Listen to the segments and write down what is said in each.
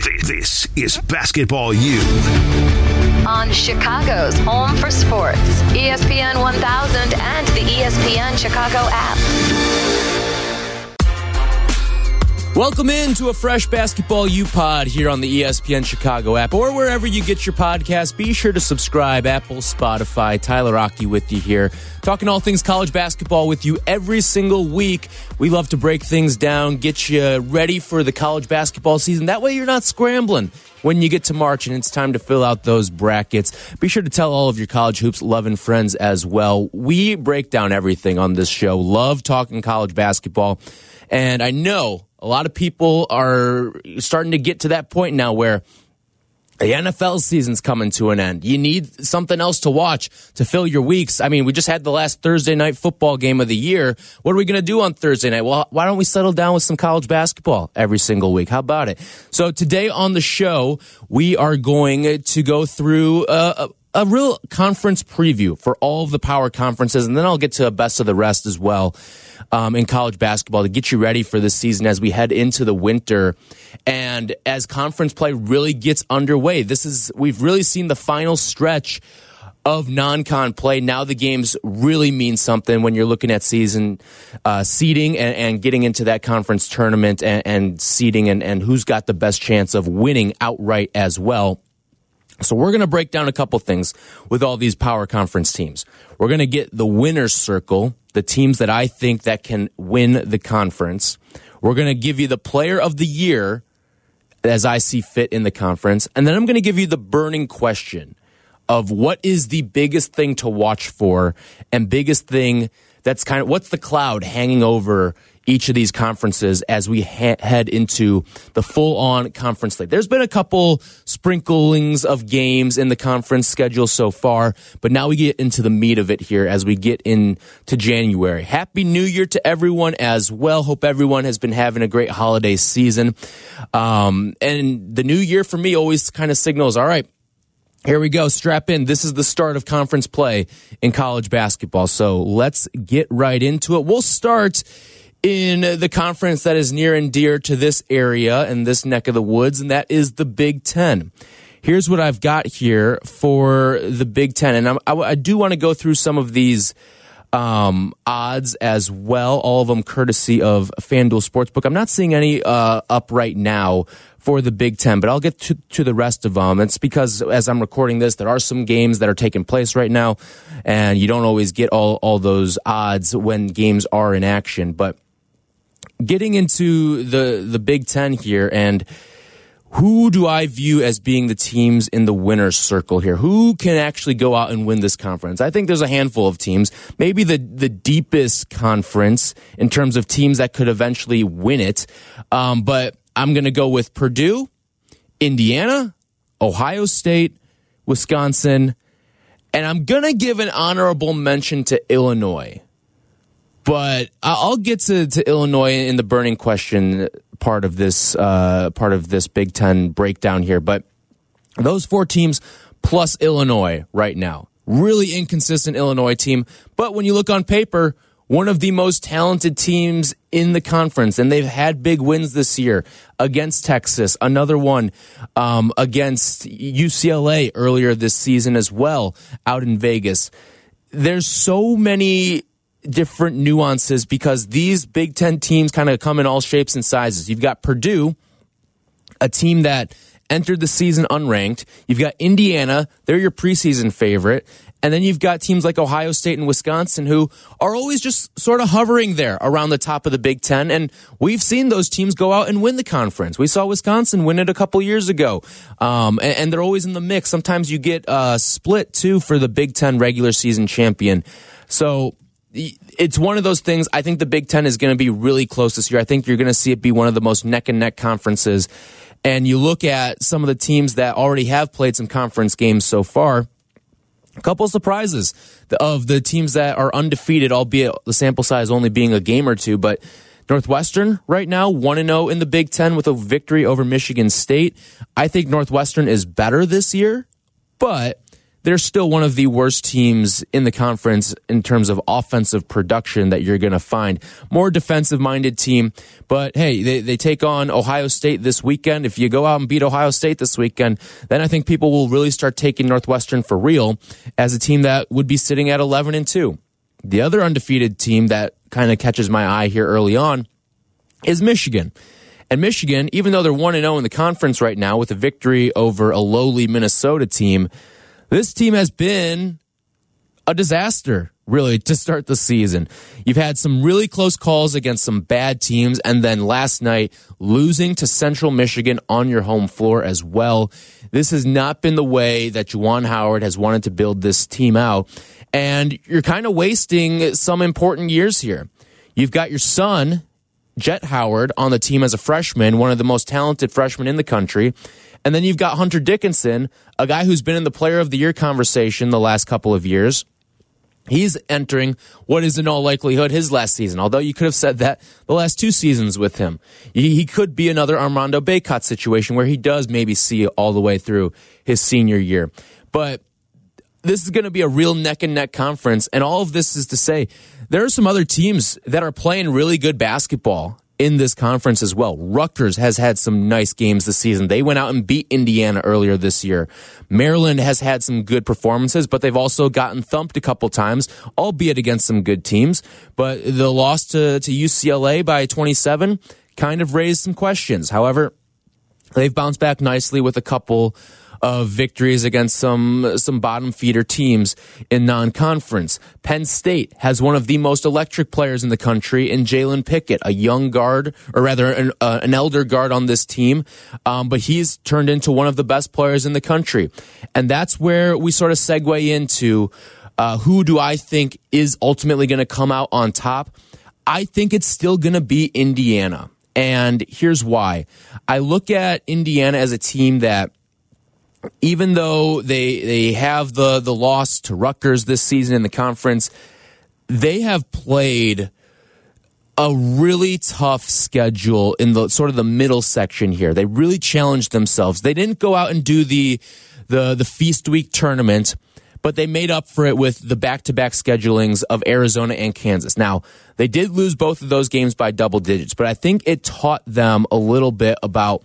This is Basketball U. On Chicago's home for sports, ESPN 1000 and the ESPN Chicago app. Welcome in to a fresh Basketball U Pod here on the ESPN Chicago app or wherever you get your podcast. Be sure to subscribe, Apple, Spotify. Tyler Aki with you here, talking all things college basketball with you every single week. We love to break things down, get you ready for the college basketball season. That way you're not scrambling when you get to March and it's time to fill out those brackets. Be sure to tell all of your college hoops loving friends as well. We break down everything on this show. Love talking college basketball. And I know a lot of people are starting to get to that point now where the NFL season's coming to an end. You need something else to watch to fill your weeks. I mean, we just had the last Thursday night football game of the year. What are we going to do on Thursday night? Well, why don't we settle down with some college basketball every single week? How about it? So today on the show, we are going to go through a, a real conference preview for all of the power conferences, and then I'll get to a best of the rest as well um, in college basketball to get you ready for this season as we head into the winter and as conference play really gets underway. This is we've really seen the final stretch of non-con play. Now the games really mean something when you're looking at season uh, seeding and, and, getting into that conference tournament and, and seeding and, and who's got the best chance of winning outright as well. So we're going to break down a couple things with all these power conference teams. We're going to get the winner's circle, the teams that I think that can win the conference. We're going to give you the player of the year as I see fit in the conference. And then I'm going to give you the burning question of what is the biggest thing to watch for and biggest thing that's kind of what's the cloud hanging over each of these conferences as we ha- head into the full on conference league. There's been a couple sprinklings of games in the conference schedule so far, but now we get into the meat of it here as we get into January. Happy New Year to everyone as well. Hope everyone has been having a great holiday season. Um, and the new year for me always kind of signals, all right, here we go. Strap in. This is the start of conference play in college basketball. So let's get right into it. We'll start in the conference that is near and dear to this area and this neck of the woods, and that is the Big Ten. Here's what I've got here for the Big Ten, and I, I do want to go through some of these um, odds as well, all of them courtesy of FanDuel Sportsbook. I'm not seeing any uh, up right now for the Big Ten, but I'll get to, to the rest of them. It's because as I'm recording this, there are some games that are taking place right now, and you don't always get all, all those odds when games are in action. But getting into the the Big Ten here and who do I view as being the teams in the winner's circle here? Who can actually go out and win this conference? I think there's a handful of teams, maybe the, the deepest conference in terms of teams that could eventually win it. Um, but I'm going to go with Purdue, Indiana, Ohio State, Wisconsin, and I'm going to give an honorable mention to Illinois. But I'll get to, to Illinois in the burning question part of this uh, part of this Big Ten breakdown here. But those four teams plus Illinois right now, really inconsistent Illinois team. But when you look on paper, one of the most talented teams in the conference, and they've had big wins this year against Texas, another one um, against UCLA earlier this season as well, out in Vegas. There's so many different nuances because these Big Ten teams kind of come in all shapes and sizes. You've got Purdue, a team that entered the season unranked. You've got Indiana, they're your preseason favorite. And then you've got teams like Ohio State and Wisconsin who are always just sort of hovering there around the top of the Big Ten. And we've seen those teams go out and win the conference. We saw Wisconsin win it a couple years ago. Um, and, and, they're always in the mix. Sometimes you get uh, split too for the Big Ten regular season champion. So it's one of those things. I think the Big Ten is going to be really close this year. I think you're going to see it be one of the most neck and neck conferences. And you look at some of the teams that already have played some conference games so far. A couple surprises of the teams that are undefeated, albeit the sample size only being a game or two. But Northwestern right now, 1 0 in the Big Ten with a victory over Michigan State. I think Northwestern is better this year, but they're still one of the worst teams in the conference in terms of offensive production that you're going to find. More defensive minded team, but hey, they, they take on Ohio State this weekend. If you go out and beat Ohio State this weekend, then I think people will really start taking Northwestern for real as a team that would be sitting at 11 and 2. The other undefeated team that kind of catches my eye here early on is Michigan. And Michigan, even though they're 1 0 in the conference right now with a victory over a lowly Minnesota team, this team has been a disaster, really, to start the season. You've had some really close calls against some bad teams, and then last night, losing to Central Michigan on your home floor as well. This has not been the way that Juwan Howard has wanted to build this team out. And you're kind of wasting some important years here. You've got your son, Jett Howard, on the team as a freshman, one of the most talented freshmen in the country. And then you've got Hunter Dickinson, a guy who's been in the player of the year conversation the last couple of years. He's entering what is in all likelihood his last season, although you could have said that the last two seasons with him. He, could be another Armando Bacot situation where he does maybe see all the way through his senior year. But this is going to be a real neck and neck conference. And all of this is to say there are some other teams that are playing really good basketball in this conference as well. Rutgers has had some nice games this season. They went out and beat Indiana earlier this year. Maryland has had some good performances, but they've also gotten thumped a couple times, albeit against some good teams. But the loss to, to UCLA by 27 kind of raised some questions. However, they've bounced back nicely with a couple of victories against some some bottom feeder teams in non-conference. Penn State has one of the most electric players in the country in Jalen Pickett, a young guard, or rather an, uh, an elder guard on this team, um, but he's turned into one of the best players in the country, and that's where we sort of segue into uh, who do I think is ultimately going to come out on top. I think it's still going to be Indiana. And here's why. I look at Indiana as a team that even though they they have the the loss to Rutgers this season in the conference, they have played a really tough schedule in the sort of the middle section here. They really challenged themselves. They didn't go out and do the the the feast week tournament, but they made up for it with the back-to-back schedulings of Arizona and Kansas. Now, they did lose both of those games by double digits, but I think it taught them a little bit about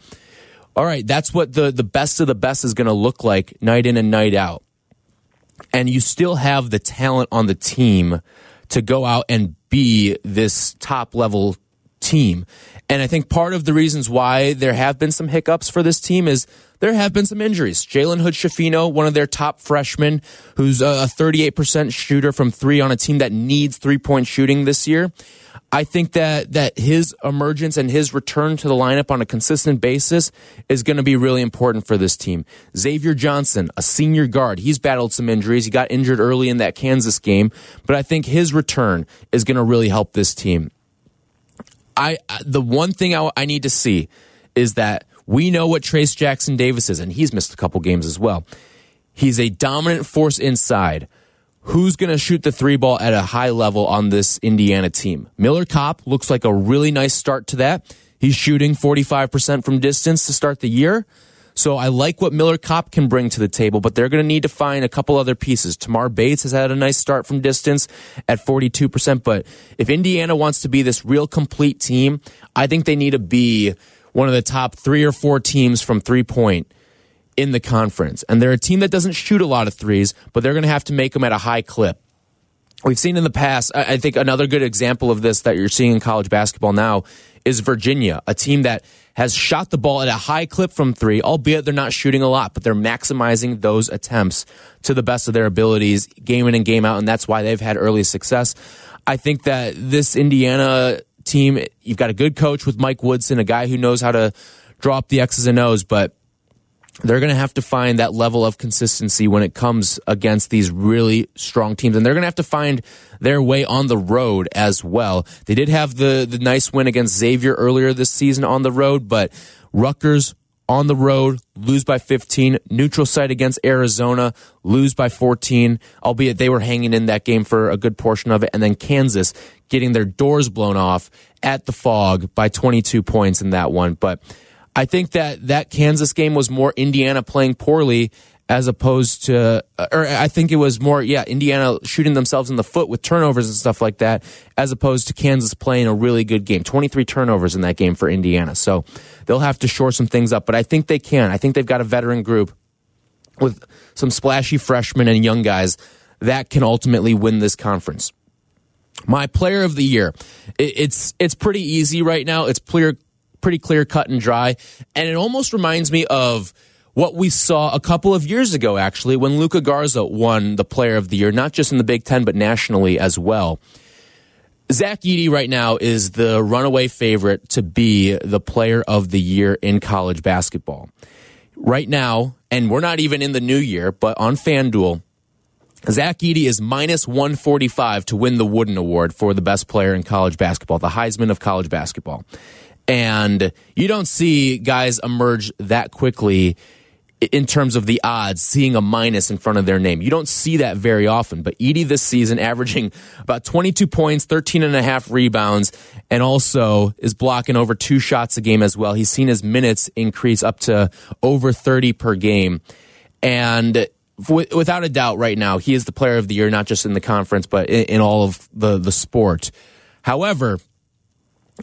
all right, that's what the, the best of the best is going to look like night in and night out. And you still have the talent on the team to go out and be this top level team. And I think part of the reasons why there have been some hiccups for this team is there have been some injuries. Jalen Hood Schifino, one of their top freshmen, who's a 38% shooter from three on a team that needs three point shooting this year. I think that that his emergence and his return to the lineup on a consistent basis is going to be really important for this team. Xavier Johnson, a senior guard, he's battled some injuries. He got injured early in that Kansas game, but I think his return is going to really help this team. I the one thing I, I need to see is that we know what Trayce Jackson Davis is, and he's missed a couple games as well. He's a dominant force inside who's going to shoot the three ball at a high level on this Indiana team. Miller Kopp looks like a really nice start to that. He's shooting 45% from distance to start the year. So I like what Miller Kopp can bring to the table, but they're going to need to find a couple other pieces. Tamar Bates has had a nice start from distance at 42%, but if Indiana wants to be this real complete team, I think they need to be one of the top three or four teams from three point in the conference. And they're a team that doesn't shoot a lot of threes, but they're going to have to make them at a high clip. We've seen in the past, I think another good example of this that you're seeing in college basketball now is Virginia, a team that has shot the ball at a high clip from three, albeit they're not shooting a lot, but they're maximizing those attempts to the best of their abilities, game in and game out, and that's why they've had early success. I think that this Indiana team, you've got a good coach with Mike Woodson, a guy who knows how to drop the X's and O's, but they're going to have to find that level of consistency when it comes against these really strong teams. And they're going to have to find their way on the road as well. They did have the, the nice win against Xavier earlier this season on the road, but Rutgers on the road, lose by 15, neutral site against Arizona, lose by 14, albeit they were hanging in that game for a good portion of it. And then Kansas getting their doors blown off at the Phog by 22 points in that one. But I think that that Kansas game was more Indiana playing poorly as opposed to, or I think it was more, yeah, Indiana shooting themselves in the foot with turnovers and stuff like that, as opposed to Kansas playing a really good game. 23 turnovers in that game for Indiana. So they'll have to shore some things up, but I think they can. I think they've got a veteran group with some splashy freshmen and young guys that can ultimately win this conference. My player of the year, it's it's pretty easy right now. It's clear, pretty clear cut and dry, and it almost reminds me of what we saw a couple of years ago, actually, when Luka Garza won the Player of the Year, not just in the Big Ten but nationally as well. Zach Edey right now is the runaway favorite to be the Player of the Year in college basketball. Right now, and we're not even in the new year, but on FanDuel, Zach Edey is minus 145 to win the Wooden Award for the best player in college basketball, the Heisman of college basketball. And you don't see guys emerge that quickly in terms of the odds, seeing a minus in front of their name. You don't see that very often, but Edey this season averaging about 22 points, 13 and a half rebounds, and also is blocking over two shots a game as well. He's seen his minutes increase up to over 30 per game. And without a doubt, right now, he is the player of the year, not just in the conference, but in all of the, the sport. However,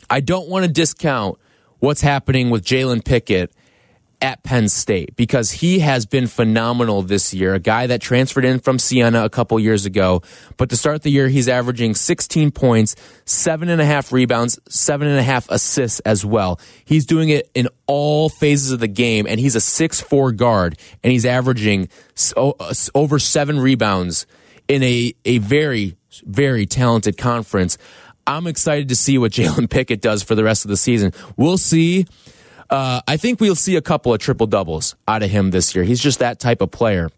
I don't want to discount what's happening with Jalen Pickett at Penn State because he has been phenomenal this year. A guy that transferred in from Siena a couple years ago, but to start the year, he's averaging 16 points, seven and a half rebounds, seven and a half assists as well. He's doing it in all phases of the game, and he's a six-four guard, and he's averaging uh, over seven rebounds in a, a very, very talented conference. I'm excited to see what Jalen Pickett does for the rest of the season. We'll see uh, I think we'll see a couple of triple doubles out of him this year. He's just that type of player.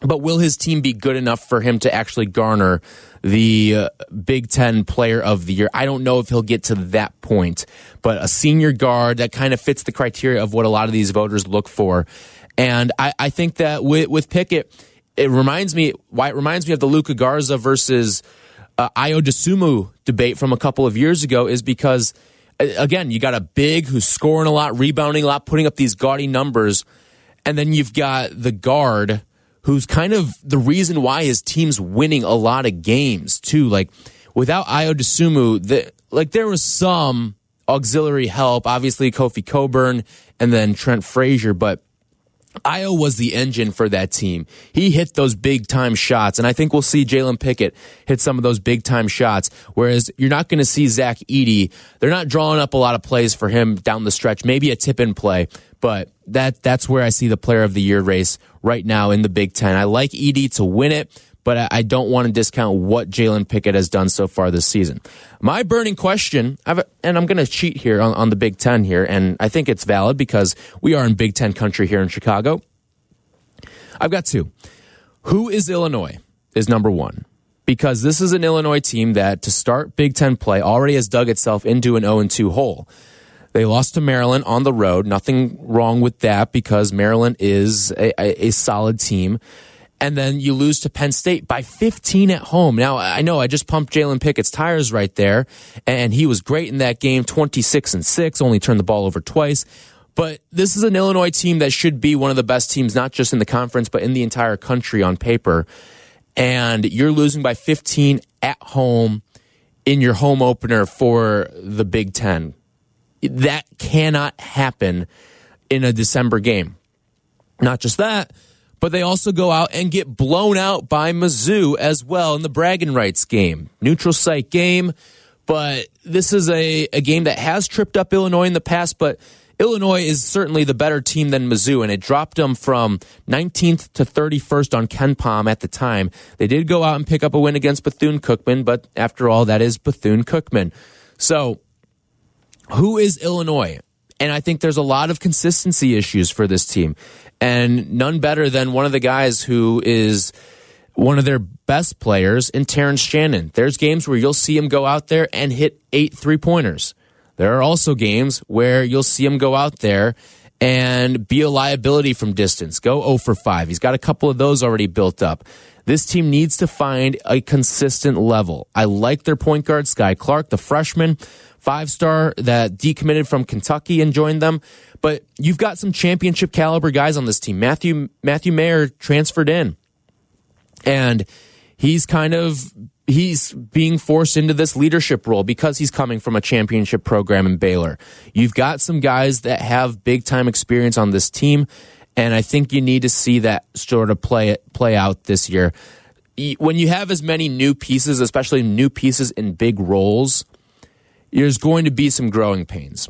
But will his team be good enough for him to actually garner the uh, Big Ten Player of the Year? I don't know if he'll get to that point, but a senior guard that kind of fits the criteria of what a lot of these voters look for. And I, I think that with, with Pickett, it reminds me why it reminds me of the Luka Garza versus uh, Ayo Dosunmu debate from a couple of years ago is because again, you got a big who's scoring a lot, rebounding a lot, putting up these gaudy numbers. And then you've got the guard who's kind of the reason why his team's winning a lot of games too. Like without Ayo Dosunmu, the, like there was some auxiliary help, obviously Kofi Cockburn and then Trent Frazier, but Ayo was the engine for that team. He hit those big time shots, and I think we'll see Jalen Pickett hit some of those big time shots. Whereas you're not going to see Zach Edey. They're not drawing up a lot of plays for him down the stretch. Maybe a tip in play, but that that's where I see the Player of the Year race right now in the Big Ten. I like Edey to win it but I don't want to discount what Jalen Pickett has done so far this season. My burning question, and I'm going to cheat here on, on the Big Ten here, and I think it's valid because we are in Big Ten country here in Chicago. I've got two. Who is Illinois? Is number one. Because this is an Illinois team that, to start Big Ten play, already has dug itself into an 0 2 hole. They lost to Maryland on the road. Nothing wrong with that because Maryland is a, a, a solid team and then you lose to Penn State by 15 at home. Now, I know I just pumped Jalen Pickett's tires right there, and he was great in that game 26 and 6, only turned the ball over twice. But this is an Illinois team that should be one of the best teams, not just in the conference, but in the entire country on paper. And you're losing by 15 at home in your home opener for the Big Ten. That cannot happen in a December game. Not just that, but they also go out and get blown out by Mizzou as well in the bragging rights game. Neutral site game, but this is a, a game that has tripped up Illinois in the past, but Illinois is certainly the better team than Mizzou, and it dropped them from 19th to 31st on KenPom at the time. They did go out and pick up a win against Bethune Cookman, but after all, that is Bethune Cookman. So, who is Illinois? And I think there's a lot of consistency issues for this team and none better than one of the guys who is one of their best players in Terrence Shannon. There's games where you'll see him go out there and hit eight three pointers. There are also games where you'll see him go out there and be a liability from distance. Go 0 for 5. He's got a couple of those already built up. This team needs to find a consistent level. I like their point guard, Skyy Clark, the freshman, five star that decommitted from Kentucky and joined them. But you've got some championship caliber guys on this team. Matthew Matthew Mayer transferred in, and he's kind of he's being forced into this leadership role because he's coming from a championship program in Baylor. You've got some guys that have big time experience on this team, and I think you need to see that sort of play play out this year. When you have as many new pieces, especially new pieces in big roles, there's going to be some growing pains.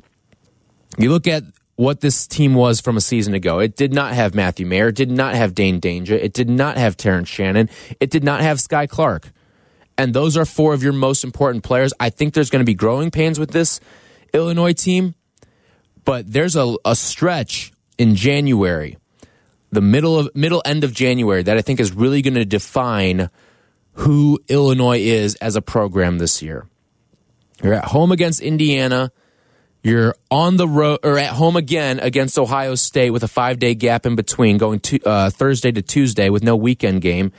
You look at what this team was from a season ago. It did not have Matthew Mayer, it did not have Dain Dainja, it did not have Terrence Shannon, it did not have Skyy Clark and those are four of your most important players. I think there's going to be growing pains with this Illinois team, but there's a, a stretch in January, the middle of middle end of January, that I think is really going to define who Illinois is as a program this year. You're at home against Indiana. You're on the road or at home again against Ohio State with a five day gap in between, going to uh, Thursday to Tuesday with no weekend game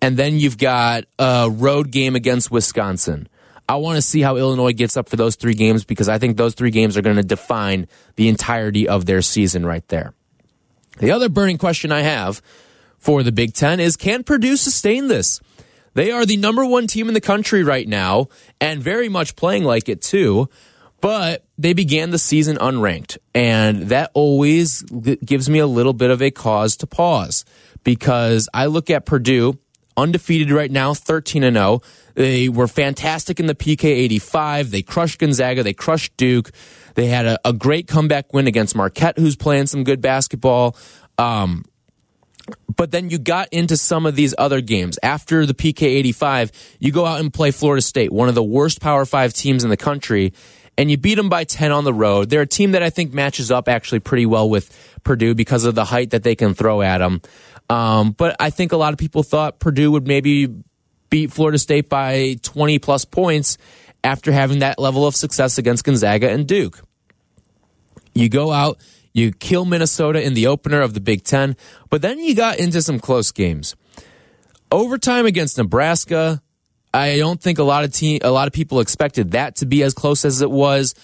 and then you've got a road game against Wisconsin. I want to see how Illinois gets up for those three games because I think those three games are going to define the entirety of their season right there. The other burning question I have for the Big Ten is can Purdue sustain this? They are the number one team in the country right now and very much playing like it too. But they began the season unranked, and that always gives me a little bit of a cause to pause because I look at Purdue undefeated right now, 13 and 0. They were fantastic in the PK 85. They crushed Gonzaga. They crushed Duke. They had a, a great comeback win against Marquette, who's playing some good basketball. Um, but then you got into some of these other games. After the PK 85, you go out and play Florida State, one of the worst Power Five teams in the country, and you beat them by 10 on the road. They're a team that I think matches up actually pretty well with Purdue because of the height that they can throw at them. Um, but I think a lot of people thought Purdue would maybe beat Florida State by 20 plus points after having that level of success against Gonzaga and Duke. You go out, you kill Minnesota in the opener of the Big Ten, but then you got into some close games. Overtime against Nebraska, I don't think a lot of team, a lot of people expected that to be as close as it was.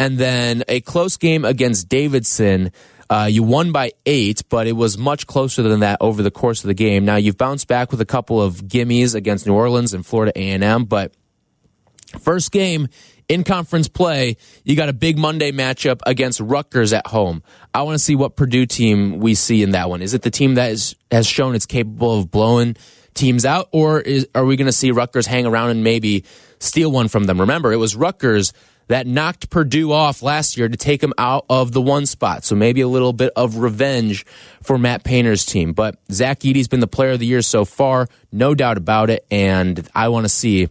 And then a close game against Davidson uh, you won by eight, but it was much closer than that over the course of the game. Now you've bounced back with a couple of gimmies against New Orleans and Florida A&M, but first game in conference play, you got a big Monday matchup against Rutgers at home. I want to see what Purdue team we see in that one. Is it the team that is, has shown it's capable of blowing teams out, or is, are we going to see Rutgers hang around and maybe steal one from them? Remember, it was Rutgers that knocked Purdue off last year to take them out of the one spot. So maybe a little bit of revenge for Matt Painter's team. But Zach Edey's been the player of the year so far, no doubt about it. And I want to see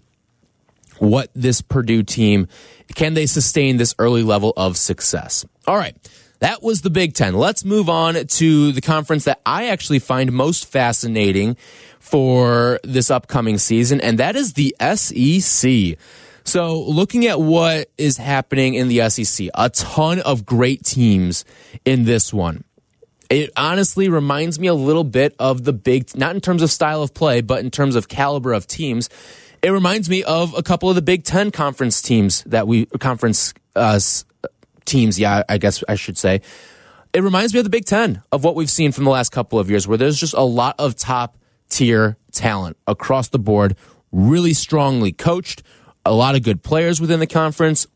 what this Purdue team can they sustain this early level of success. All right. That was the Big Ten. Let's move on to the conference that I actually find most fascinating for this upcoming season, and that is the SEC. So, looking at what is happening in the SEC, a ton of great teams in this one. It honestly reminds me a little bit of the big, not in terms of style of play, but in terms of caliber of teams. It reminds me of a couple of the Big Ten conference teams that we, conference uh, teams, yeah, I guess I should say. It reminds me of the Big Ten, of what we've seen from the last couple of years, where there's just a lot of top tier talent across the board, really strongly coached, a lot of good players within the conference.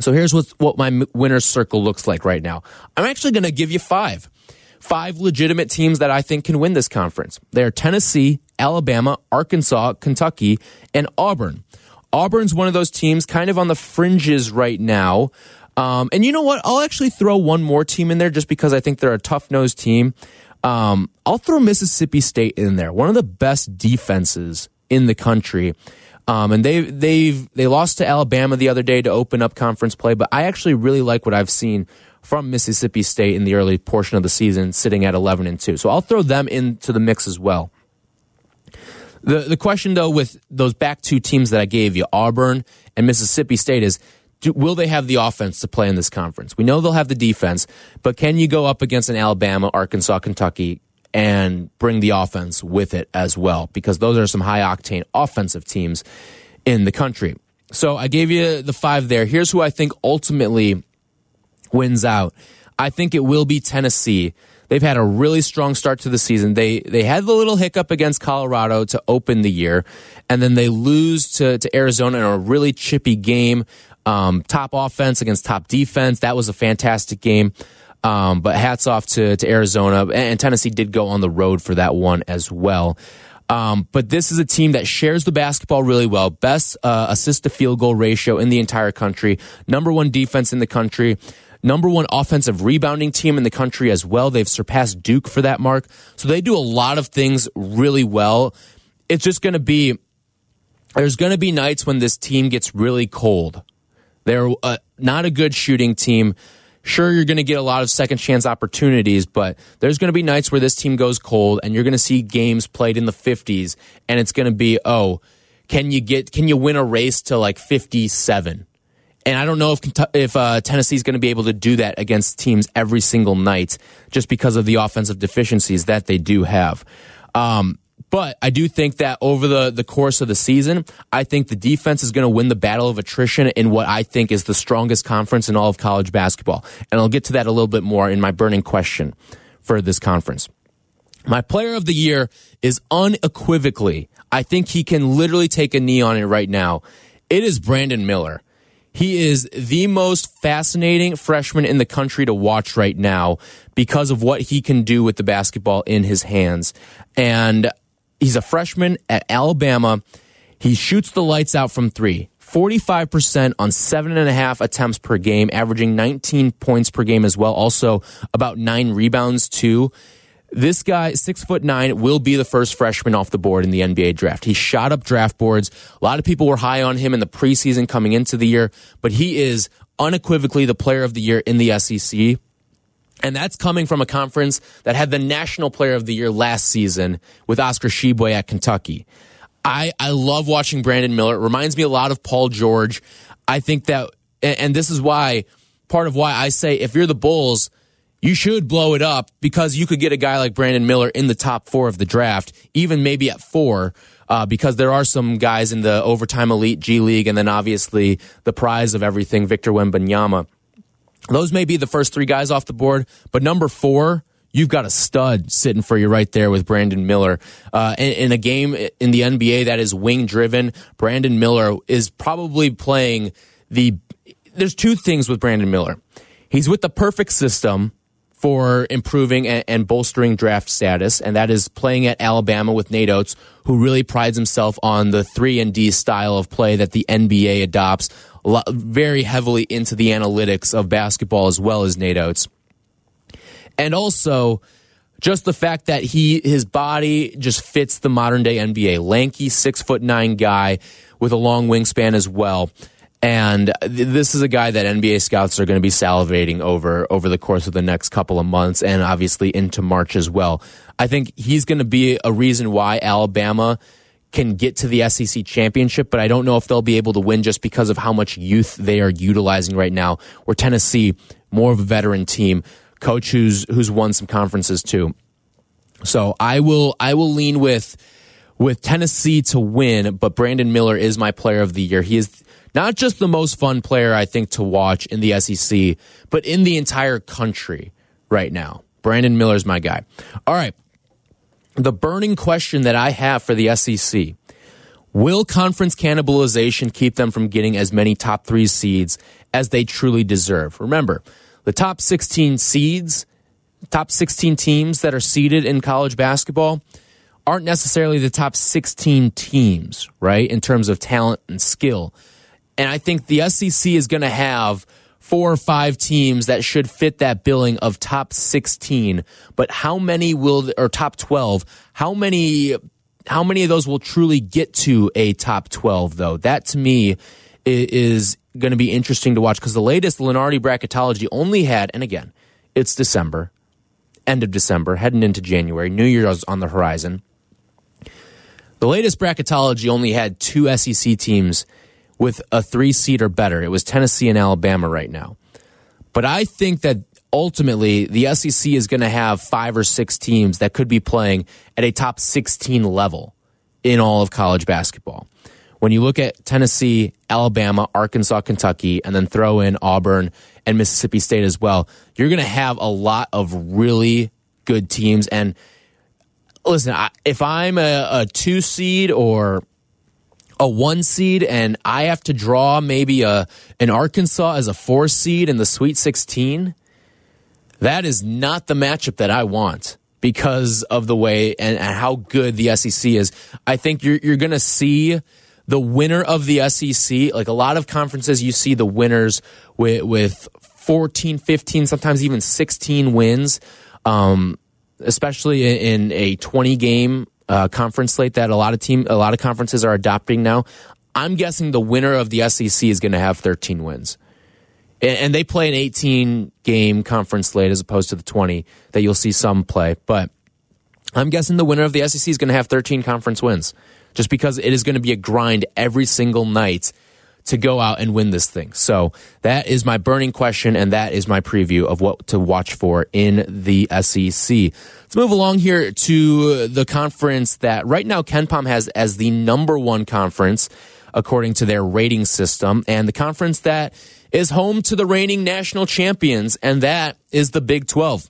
So here's what, what my winner's circle looks like right now. I'm actually going to give you five. Five legitimate teams that I think can win this conference. They're Tennessee, Alabama, Arkansas, Kentucky, and Auburn. Auburn's one of those teams kind of on the fringes right now. Um, and you know what? I'll actually throw one more team in there just because I think they're a tough nosed team. Um, I'll throw Mississippi State in there. One of the best defenses in the country. Um, and they they've they lost to Alabama the other day to open up conference play, but I actually really like what I've seen from Mississippi State in the early portion of the season, sitting at 11 and 2. So I'll throw them into the mix as well. The the question though with those back two teams that I gave you, Auburn and Mississippi State is do, will they have the offense to play in this conference? We know they'll have the defense, but can you go up against an Alabama, Arkansas, Kentucky and bring the offense with it as well, because those are some high octane offensive teams in the country. So I gave you the five there. Here's who I think ultimately wins out. I think it will be Tennessee. They've had a really strong start to the season. They they had the little hiccup against Colorado to open the year, and then they lose to, to Arizona in a really chippy game. Um, top offense against top defense. That was a fantastic game. Um, but hats off to, to Arizona and Tennessee did go on the road for that one as well. Um, but this is a team that shares the basketball really well. Best uh, assist to field goal ratio in the entire country. Number one defense in the country. Number one offensive rebounding team in the country as well. They've surpassed Duke for that mark. So they do a lot of things really well. It's just going to be, there's going to be nights when this team gets really cold. They're uh, not a good shooting team. Sure, you're going to get a lot of second chance opportunities, but there's going to be nights where this team goes cold and you're going to see games played in the 50s and it's going to be, oh, can you get, can you win a race to like 57? And I don't know if if uh, Tennessee is going to be able to do that against teams every single night, just because of the offensive deficiencies that they do have. Um, but I do think that over the, the course of the season, I think the defense is going to win the battle of attrition in what I think is the strongest conference in all of college basketball. And I'll get to that a little bit more in my burning question for this conference. My player of the year is unequivocally, I think he can literally take a knee on it right now. It is Brandon Miller. He is the most fascinating freshman in the country to watch right now because of what he can do with the basketball in his hands. And He's a freshman at Alabama. He shoots the lights out from three. 45% on seven and a half attempts per game, averaging 19 points per game as well. Also about nine rebounds too. This guy, six foot nine, will be the first freshman off the board in the NBA draft. He shot up draft boards. A lot of people were high on him in the preseason coming into the year, but he is unequivocally the player of the year in the SEC. And that's coming from a conference that had the National Player of the Year last season with Oscar Tshiebwe at Kentucky. I, I love watching Brandon Miller. It reminds me a lot of Paul George. I think that, and this is why, part of why I say if you're the Bulls, you should blow it up because you could get a guy like Brandon Miller in the top four of the draft, even maybe at four, uh, because there are some guys in the overtime elite G League, and then obviously the prize of everything, Victor Wembanyama. Those may be the first three guys off the board, but number four, you've got a stud sitting for you right there with Brandon Miller. Uh, in, in, a game in the NBA that is wing driven, Brandon Miller is probably playing the. There's two things with Brandon Miller. He's with the perfect system for improving and, and bolstering draft status, and that is playing at Alabama with Nate Oats, who really prides himself on the three and D style of play that the NBA adopts very heavily into the analytics of basketball as well as Nate Oats. And also, just the fact that he his body just fits the modern day NBA. Lanky, six foot nine guy with a long wingspan as well. And this is a guy that NBA scouts are going to be salivating over over the course of the next couple of months and obviously into March as well. I think he's going to be a reason why Alabama can get to the SEC championship, but I don't know if they'll be able to win just because of how much youth they are utilizing right now. Where Tennessee, more of a veteran team, coach who's who's won some conferences too. So I will I will lean with with Tennessee to win, but Brandon Miller is my player of the year. He is not just the most fun player I think to watch in the SEC, but in the entire country right now. Brandon Miller's my guy. All right the burning question that I have for the SEC will conference cannibalization keep them from getting as many top three seeds as they truly deserve? Remember, the top 16 seeds, top 16 teams that are seeded in college basketball aren't necessarily the top 16 teams, right? In terms of talent and skill. And I think the SEC is going to have four or five teams that should fit that billing of top 16 but how many will or top 12 how many how many of those will truly get to a top 12 though? That to me is going to be interesting to watch because the latest Lunardi bracketology only had and again it's December end of December heading into January New Year's on the horizon. The latest bracketology only had two SEC teams with a three seed or better. It was Tennessee and Alabama right now. But I think that ultimately the SEC is going to have five or six teams that could be playing at a top 16 level in all of college basketball. when you look at Tennessee, Alabama, Arkansas, Kentucky, and then throw in Auburn and Mississippi State as well, you're going to have a lot of really good teams. And listen, if I'm a, a two seed or a one seed and I have to draw maybe a an Arkansas as a four seed in the Sweet 16, that is not the matchup that I want because of the way and, and how good the SEC is. I think you're you're going to see the winner of the SEC, like a lot of conferences, you see the winners with with 14, 15, sometimes even 16 wins. Um, especially in a 20 game uh, conference slate that a lot of team, a lot of conferences are adopting now. I'm guessing the winner of the SEC is going to have 13 wins. And they play an 18 game conference slate as opposed to the 20 that you'll see some play. But I'm guessing the winner of the SEC is going to have 13 conference wins just because it is going to be a grind every single night to go out and win this thing. So that is my burning question, and that is my preview of what to watch for in the SEC. Let's move along here to the conference that right now KenPom has as the number one conference according to their rating system, and the conference that is home to the reigning national champions, and that is the Big 12.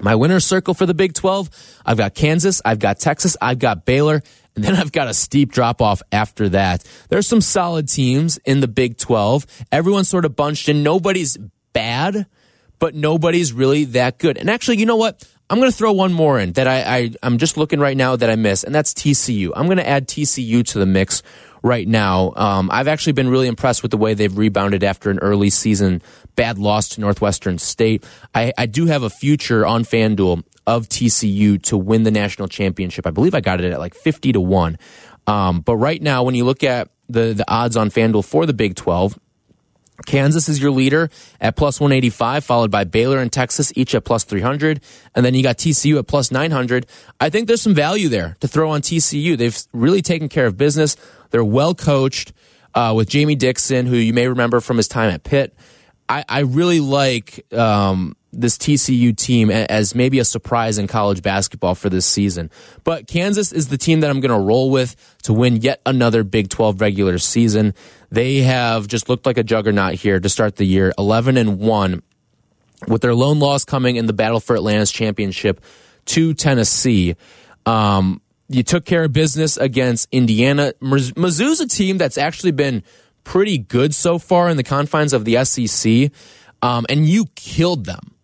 My winner circle for the Big 12, I've got Kansas, I've got Texas, I've got Baylor, and then I've got a steep drop off after that. There's some solid teams in the Big 12. Everyone's sort of bunched in. Nobody's bad, but nobody's really that good. And actually, you know what? I'm going to throw one more in that I, I am just looking right now that I miss, and that's TCU. I'm going to add TCU to the mix right now. Um, I've actually been really impressed with the way they've rebounded after an early season bad loss to Northwestern State. I, I do have a future on FanDuel of TCU to win the national championship. I believe I got it at like 50 to 1. Um, but right now, when you look at the, the odds on FanDuel for the Big 12, Kansas is your leader at plus 185, followed by Baylor and Texas, each at plus 300. And then you got TCU at plus 900. I think there's some value there to throw on TCU. They've really taken care of business. They're well coached uh, with Jamie Dixon, who you may remember from his time at Pitt. I, I really like um, this TCU team as maybe a surprise in college basketball for this season. But Kansas is the team that I'm going to roll with to win yet another Big 12 regular season. They have just looked like a juggernaut here to start the year, 11 and 1 with their lone loss coming in the Battle for Atlantis championship to Tennessee. Um, you took care of business against Indiana. Mizzou's a team that's actually been pretty good so far in the confines of the SEC. Um, and you killed them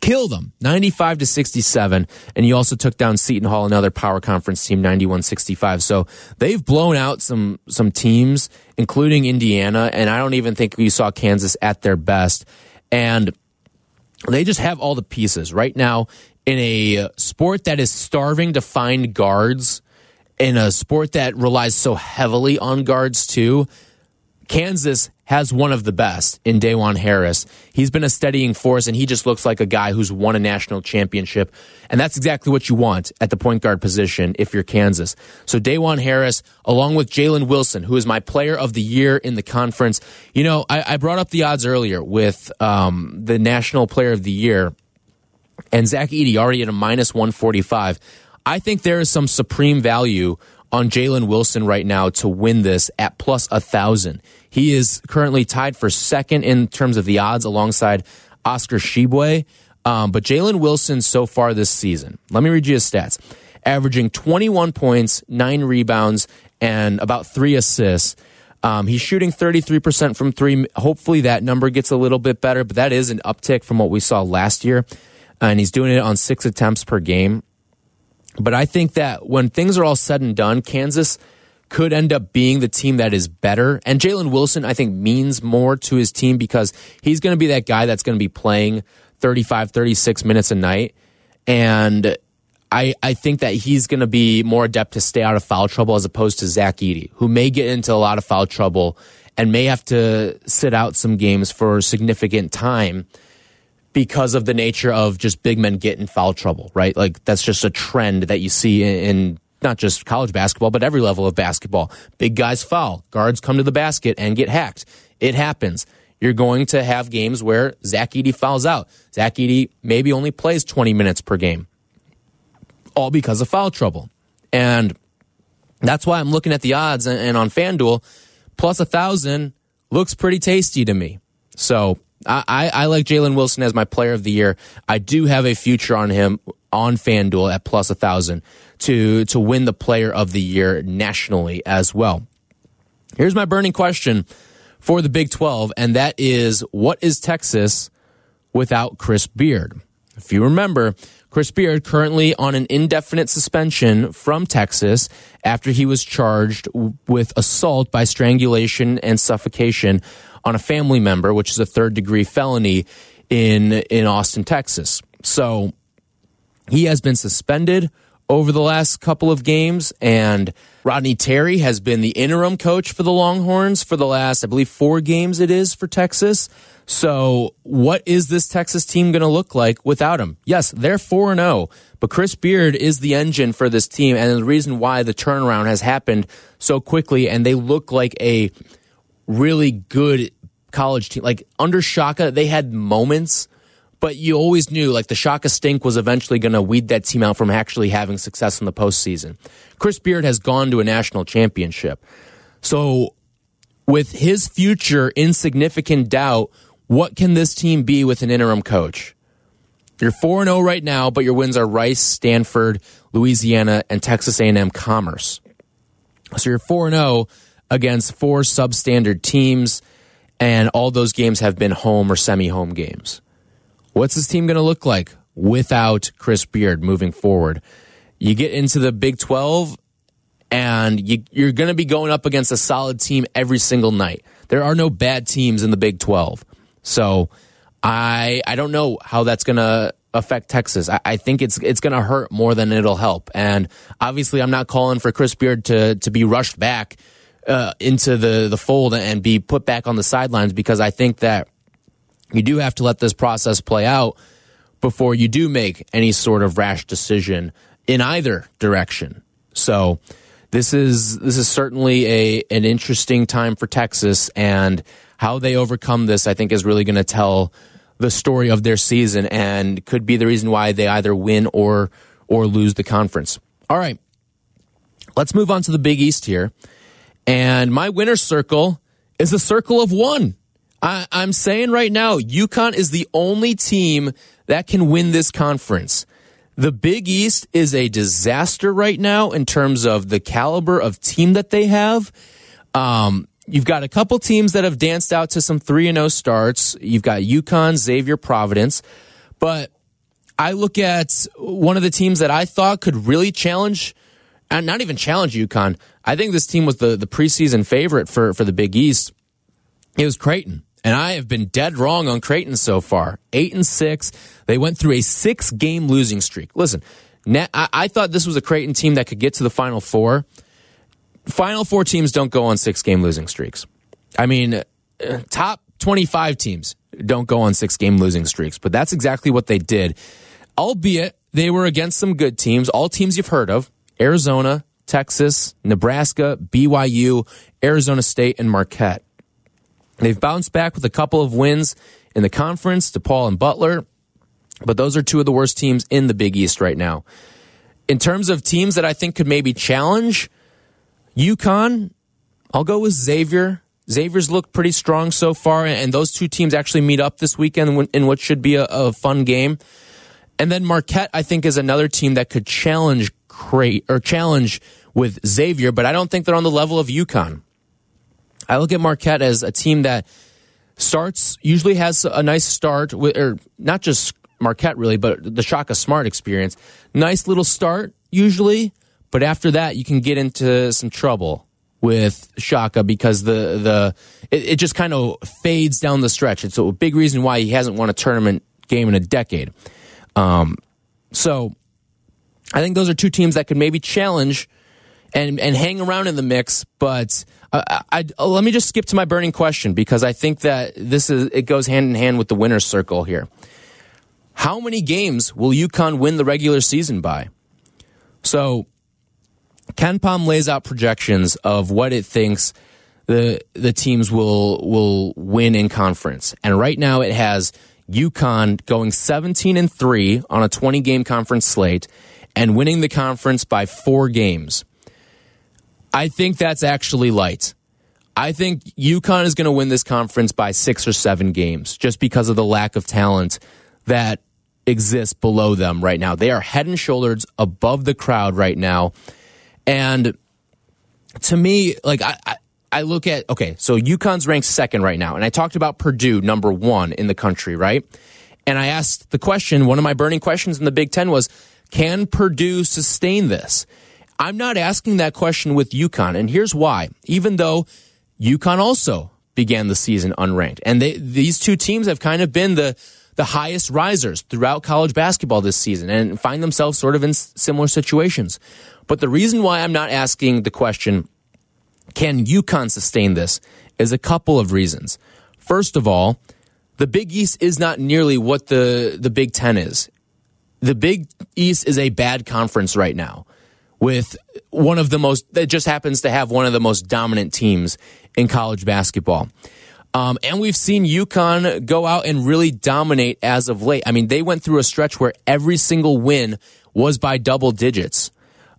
killed them 95 to 67 and you also took down Seton Hall another power conference team 91-65 so they've blown out some some teams including Indiana. And I don't even think we saw Kansas at their best. And they just have all the pieces. Right now in a sport that is starving to find guards in a sport that relies so heavily on guards too Kansas has one of the best in Dajuan Harris. He's been a steadying force, and he just looks like a guy who's won a national championship. And that's exactly what you want at the point guard position if you're Kansas. So Dajuan Harris, along with Jalen Wilson, who is my player of the year in the conference. You know, I, I brought up the odds earlier with um, the national player of the year, and Zach Edey already at a minus 145. I think there is some supreme value on Jalen Wilson right now to win this at plus a thousand. He is currently tied for second in terms of the odds alongside Oscar Tshiebwe. Um, but Jalen Wilson so far this season, let me read you his stats. Averaging 21 points, nine rebounds, and about three assists. Um, he's shooting 33% from three. Hopefully that number gets a little bit better, but that is an uptick from what we saw last year. And he's doing it on six attempts per game. But I think that when things are all said and done, Kansas could end up being the team that is better. And Jalen Wilson, I think, means more to his team because he's going to be that guy that's going to be playing 35, 36 minutes a night. And I, I think that he's going to be more adept to stay out of foul trouble as opposed to Zach Edey, who may get into a lot of foul trouble and may have to sit out some games for significant time because of the nature of just big men get in foul trouble, right? Like that's just a trend that you see in, in not just college basketball, but every level of basketball. Big guys foul, guards come to the basket and get hacked. It happens. You're going to have games where Zach Edey fouls out. Zach Edey maybe only plays 20 minutes per game, all because of foul trouble. And That's why I'm looking at the odds and, and on FanDuel, plus a thousand looks pretty tasty to me. So I, I, like Jalen Wilson as my player of the year. I do have a future on him on FanDuel at plus a thousand to to win the player of the year nationally as well. Here's my burning question for the Big 12, and that is what is Texas without Chris Beard? If you remember, Chris Beard currently on an indefinite suspension from Texas after he was charged with assault by strangulation and suffocation on a family member, which is a third degree felony in in Austin, Texas. So he has been suspended over the last couple of games and Rodney Terry has been the interim coach for the Longhorns for the last I believe 4 games it is for Texas. So, what is this Texas team going to look like without him? Yes, they're 4 0, but Chris Beard is the engine for this team and the reason why the turnaround has happened so quickly and they look like a really good college team. Like under Shaka, they had moments, but you always knew like the Shaka stink was eventually going to weed that team out from actually having success in the postseason. Chris Beard has gone to a national championship. So, with his future in significant doubt, what can this team be with an interim coach? You're 4 0 right now, but your wins are Rice, Stanford, Louisiana, and Texas A&M Commerce. So you're 4 0 against four substandard teams, and all those games have been home or semi home games. What's this team going to look like without Chris Beard moving forward? You get into the Big 12, and you, you're going to be going up against a solid team every single night. There are no bad teams in the Big 12. So I I don't know how that's going to affect Texas. I, I, think it's it's going to hurt more than it'll help. And obviously, I'm not calling for Chris Beard to to be rushed back uh, into the the fold and be put back on the sidelines because I think that you do have to let this process play out before you do make any sort of rash decision in either direction. So this is this is certainly a an interesting time for Texas and how they overcome this, I think, is really going to tell the story of their season and could be the reason why they either win or or lose the conference. All right, let's move on to the Big East here, and my winner's circle is a circle of one. I, I'm saying right now, UConn is the only team that can win this conference. The Big East is a disaster right now in terms of the caliber of team that they have. Um, you've got a couple teams that have danced out to some 3 and 0 starts. You've got UConn, Xavier, Providence. But I look at one of the teams that I thought could really challenge not even challenge UConn. I think this team was the, the preseason favorite for, for the Big East. It was Creighton. And I have been dead wrong on Creighton so far. Eight and six. They went through a six game losing streak. Listen, I, thought this was a Creighton team that could get to the final four. Final four teams don't go on six game losing streaks. I mean, uh, top 25 teams don't go on six game losing streaks, but that's exactly what they did. Albeit they were against some good teams, all teams you've heard of Arizona, Texas, Nebraska, BYU, Arizona State, and Marquette. They've bounced back with a couple of wins in the conference DePaul and Butler, but those are two of the worst teams in the Big East right now. In terms of teams that I think could maybe challenge, UConn, I'll go with Xavier. Xavier's looked pretty strong so far, and those two teams actually meet up this weekend in what should be a, a fun game. And then Marquette, I think, is another team that could challenge Crate or challenge with Xavier, but I don't think they're on the level of UConn. I look at Marquette as a team that starts usually has a nice start with, or not just Marquette really, but the Shaka Smart experience. Nice little start usually, but after that, you can get into some trouble with Shaka because the the it, it just kind of fades down the stretch. It's a big reason why he hasn't won a tournament game in a decade. Um, so I think those are two teams that could maybe challenge and and hang around in the mix. But uh, I, I, let me just skip to my burning question because I think that this is it goes hand in hand with the winner's circle here. How many games will UConn win the regular season by? So KenPom lays out projections of what it thinks the the teams will will win in conference. And right now it has UConn going 17 and 3 on a 20 game conference slate and winning the conference by 4 games. I think that's actually light. I think UConn is going to win this conference by six or seven games just because of the lack of talent that exists below them right now. They are head and shoulders above the crowd right now. And to me, like, I, I, I look at, okay, so UConn's ranked second right now. And I talked about Purdue, number one in the country, right? And I asked the question, one of my burning questions in the Big Ten was, can Purdue sustain this? I'm not asking that question with UConn. And here's why. Even though UConn also began the season unranked. And they, these two teams have kind of been the, the highest risers throughout college basketball this season and find themselves sort of in similar situations. But the reason why I'm not asking the question, can UConn sustain this, is a couple of reasons. First of all, the Big East is not nearly what the, the Big Ten is. The Big East is a bad conference right now with one of the most, that just happens to have one of the most dominant teams in college basketball. Um, and we've seen UConn go out and really dominate as of late. I mean, they went through a stretch where every single win was by double digits.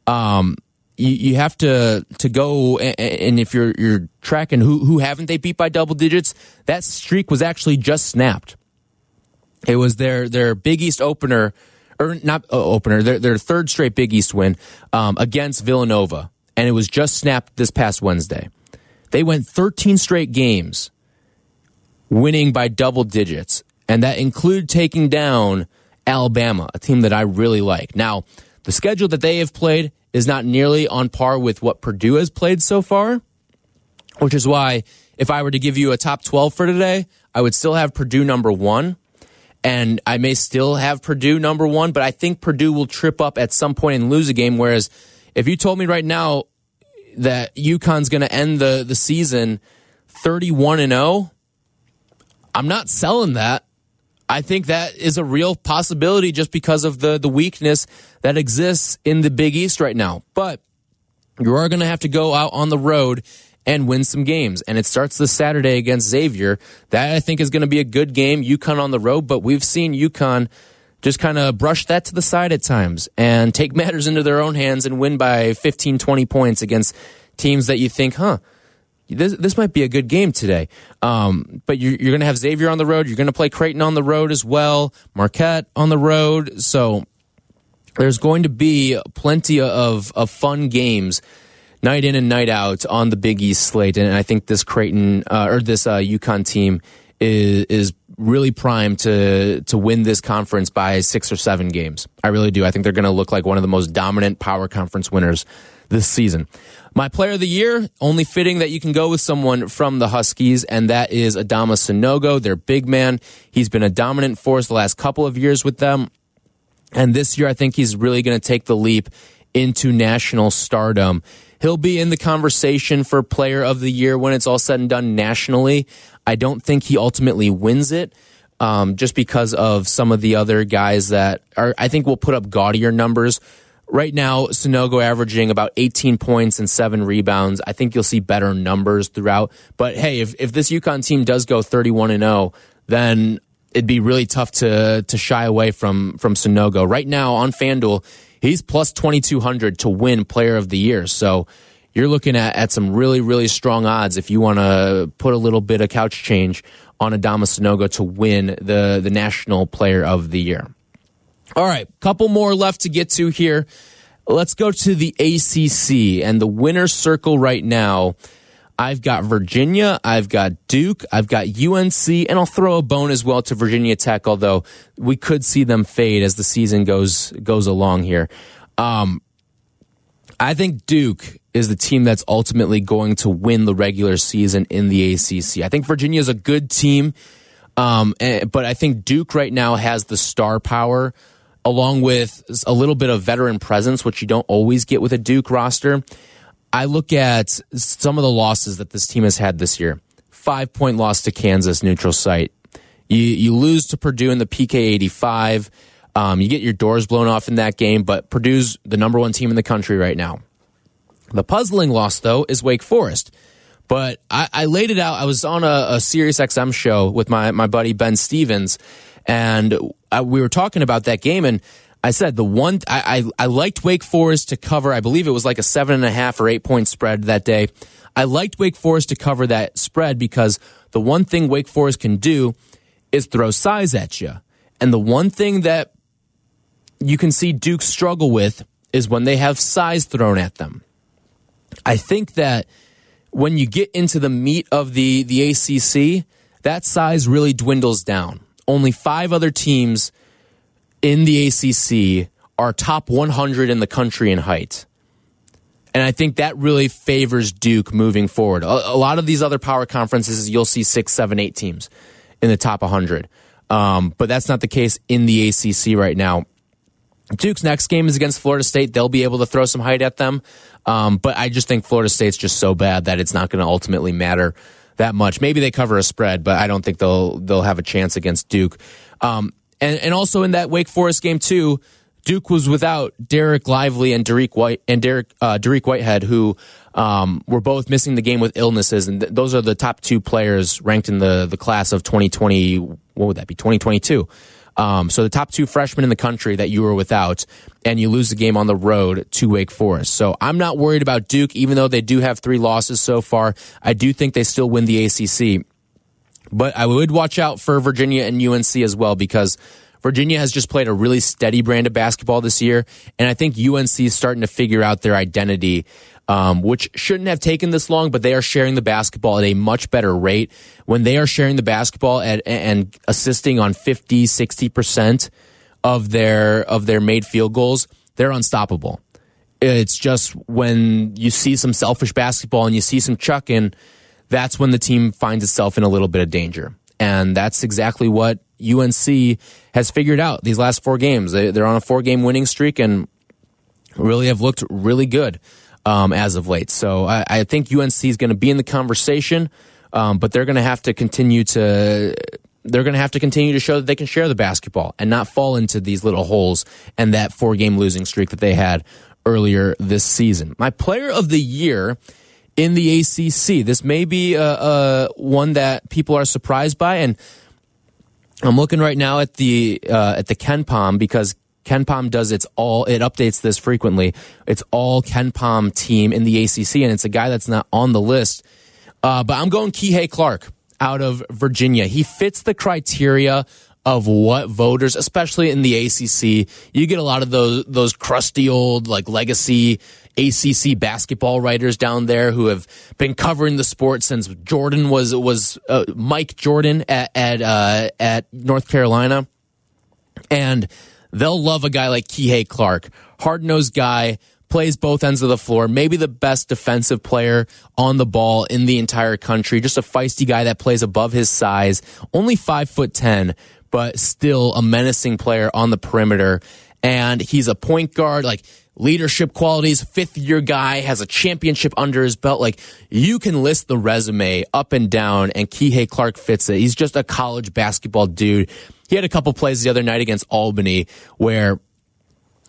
Um, you, you have to to go and, and if you're you're tracking who who haven't they beat by double digits, that streak was actually just snapped. It was their their Big East opener or not uh, opener, their, their third straight Big East win um, against Villanova, and it was just snapped this past Wednesday. They went 13 straight games winning by double digits, and that included taking down Alabama, a team that I really like. Now, the schedule that they have played is not nearly on par with what Purdue has played so far, which is why if I were to give you a top 12 for today, I would still have Purdue number one and I may still have Purdue number one, but I think Purdue will trip up at some point and lose a game. Whereas if you told me right now that UConn's going to end the, the season 31 and 0, I'm not selling that. I think that is a real possibility just because of the, the weakness that exists in the Big East right now. But you are going to have to go out on the road and win some games. And it starts this Saturday against Xavier. That I think is going to be a good game. UConn on the road, but we've seen UConn just kind of brush that to the side at times and take matters into their own hands and win by 15, 20 points against teams that you think, huh, this, this might be a good game today. Um, but you're, you're going to have Xavier on the road. You're going to play Creighton on the road as well, Marquette on the road. So there's going to be plenty of, of fun games night in and night out on the Big East slate. And I think this Creighton uh, or this uh, UConn team is is really primed to to win this conference by six or seven games. I really do. I think they're going to look like one of the most dominant power conference winners this season. My player of the year, only fitting that you can go with someone from the Huskies, and that is Adama Sanogo, their big man. He's been a dominant force the last couple of years with them. And this year, I think he's really going to take the leap into national stardom. He'll be in the conversation for player of the year when it's all said and done nationally. I don't think he ultimately wins it. Um, just because of some of the other guys that are, I think will put up gaudier numbers. Right now, Sanogo averaging about 18 points and seven rebounds. I think you'll see better numbers throughout. But hey, if, if this UConn team does go 31 and 0, then it'd be really tough to to shy away from from Sanogo. Right now on FanDuel, he's plus 2200 to win player of the year. So you're looking at, at some really, really strong odds if you want to put a little bit of couch change on Adama Sanogo to win the, the national player of the year. All right, couple more left to get to here. Let's go to the ACC and the winner's circle right now I've got Virginia, I've got Duke, I've got UNC, and I'll throw a bone as well to Virginia Tech, although we could see them fade as the season goes goes along here. Um, I think Duke is the team that's ultimately going to win the regular season in the ACC. I think Virginia is a good team, um, eh, but I think Duke right now has the star power along with a little bit of veteran presence, which you don't always get with a Duke roster. I look at some of the losses that this team has had this year. Five point loss to Kansas neutral site. You you lose to Purdue in the PK eighty five. Um, you get your doors blown off in that game, but Purdue's the number one team in the country right now. The puzzling loss though is Wake Forest. But I, I laid it out. I was on a, a Sirius XM show with my my buddy Ben Stevens, and I, we were talking about that game and I said the one I, I, I liked Wake Forest to cover. I believe it was like a seven and a half or eight point spread that day. I liked Wake Forest to cover that spread because the one thing Wake Forest can do is throw size at you. And the one thing that you can see Duke struggle with is when they have size thrown at them. I think that when you get into the meat of the, the ACC, that size really dwindles down. Only five other teams in the ACC are top 100 in the country in height. And I think that really favors Duke moving forward. A, a, lot of these other power conferences, you'll see six, seven, eight teams in the top 100. Um, but that's not the case in the ACC right now. Duke's next game is against Florida State. They'll be able to throw some height at them. Um, but I just think Florida State's just so bad that it's not going to ultimately matter that much. Maybe they cover a spread, but I don't think they'll they'll have a chance against Duke. Um, and and also in that Wake Forest game too, Duke was without Dereck Lively and Dariq White and Derek uh, Dariq Whitehead, who um, were both missing the game with illnesses, and th- those are the top two players ranked in the the class of 2020. What would that be? 2022. Um, so the top two freshmen in the country that you were without, and you lose the game on the road to Wake Forest. So I'm not worried about Duke, even though they do have three losses so far. I do think they still win the ACC. But I would watch out for Virginia and UNC as well because Virginia has just played a really steady brand of basketball this year. And I think UNC is starting to figure out their identity um, which shouldn't have taken this long, but they are sharing the basketball at a much better rate. When they are sharing the basketball at, and assisting on 50, 60% of their, of their made field goals, they're unstoppable. It's just when you see some selfish basketball and you see some chucking, that's when the team finds itself in a little bit of danger. And that's exactly what UNC has figured out these last four games. They, are on a four game winning streak and really have looked really good um, as of late. So I, I think UNC is going to be in the conversation, um, but they're going to have to continue to they're going to have to continue to show that they can share the basketball and not fall into these little holes and that four game losing streak that they had earlier this season. My player of the year in the ACC. This may be a, a one that people are surprised by, and I'm looking right now at the uh, at the KenPom because KenPom does its all, it updates this frequently. It's all KenPom team in the ACC, and it's a guy that's not on the list. Uh, but I'm going Kihei Clark out of Virginia. He fits the criteria of what voters, especially in the ACC, you get a lot of those those crusty old like legacy ACC basketball writers down there who have been covering the sport since Jordan was was uh, Mike Jordan at at, uh, at North Carolina, and they'll love a guy like Kihei Clark, hard nosed guy, plays both ends of the floor, maybe the best defensive player on the ball in the entire country, just a feisty guy that plays above his size, only five foot 10, but still a menacing player on the perimeter. And he's a point guard, like leadership qualities, fifth year guy, has a championship under his belt. Like you can list the resume up and down and Kihei Clark fits it. He's just a college basketball dude he had a couple plays the other night against Albany where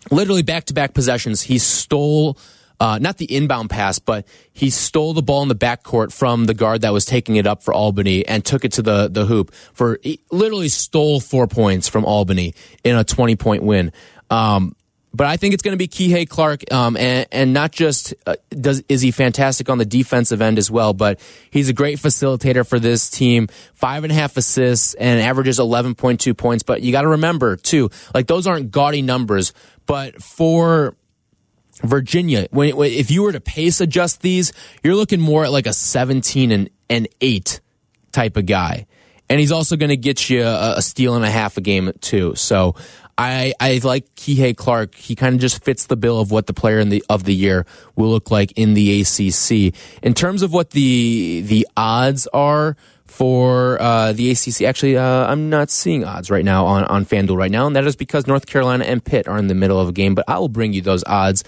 literally back to back possessions, he stole. Uh, not the inbound pass, but he stole the ball in the backcourt from the guard that was taking it up for Albany and took it to the, the hoop for literally stole four points from Albany in a 20 point win. Um, but I think it's going to be Kihei Clark, um, and, and not just uh, does is he fantastic on the defensive end as well, but he's a great facilitator for this team. Five and a half assists and averages eleven point two points. But you got to remember too, like those aren't gaudy numbers, but for Virginia, when, when if you were to pace adjust these, you're looking more at like a seventeen and and eight type of guy and he's also going to get you a, steal and a half a game too. So I, I like Kihei Clark. He kind of just fits the bill of what the player the of the year will look like in the ACC. In terms of what the the odds are for uh, the ACC, actually, uh, I'm not seeing odds right now on on FanDuel right now, and that is because North Carolina and Pitt are in the middle of a game. But I will bring you those odds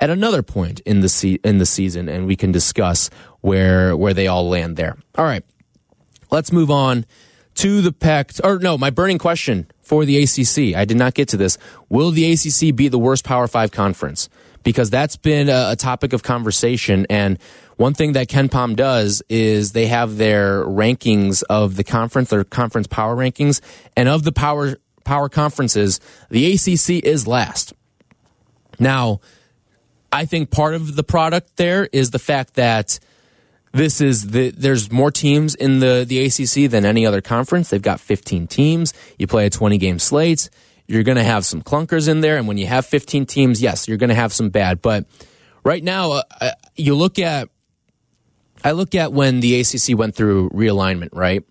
at another point in the se- in the season, and we can discuss where where they all land there. All right, let's move on to the Pac. Or no, my burning question for the ACC. I did not get to this. Will the ACC be the worst Power Five conference? Because that's been a, a topic of conversation. And one thing that KenPom does is they have their rankings of the conference, their conference power rankings, and of the Power power conferences, the ACC is last. Now, I think part of the product there is the fact that this is the there's more teams in the the ACC than any other conference. They've got 15 teams. You play a 20 game slate. You're going to have some clunkers in there, and when you have 15 teams, yes, you're going to have some bad. But right now, uh, uh you look at I look at when the ACC went through realignment, right,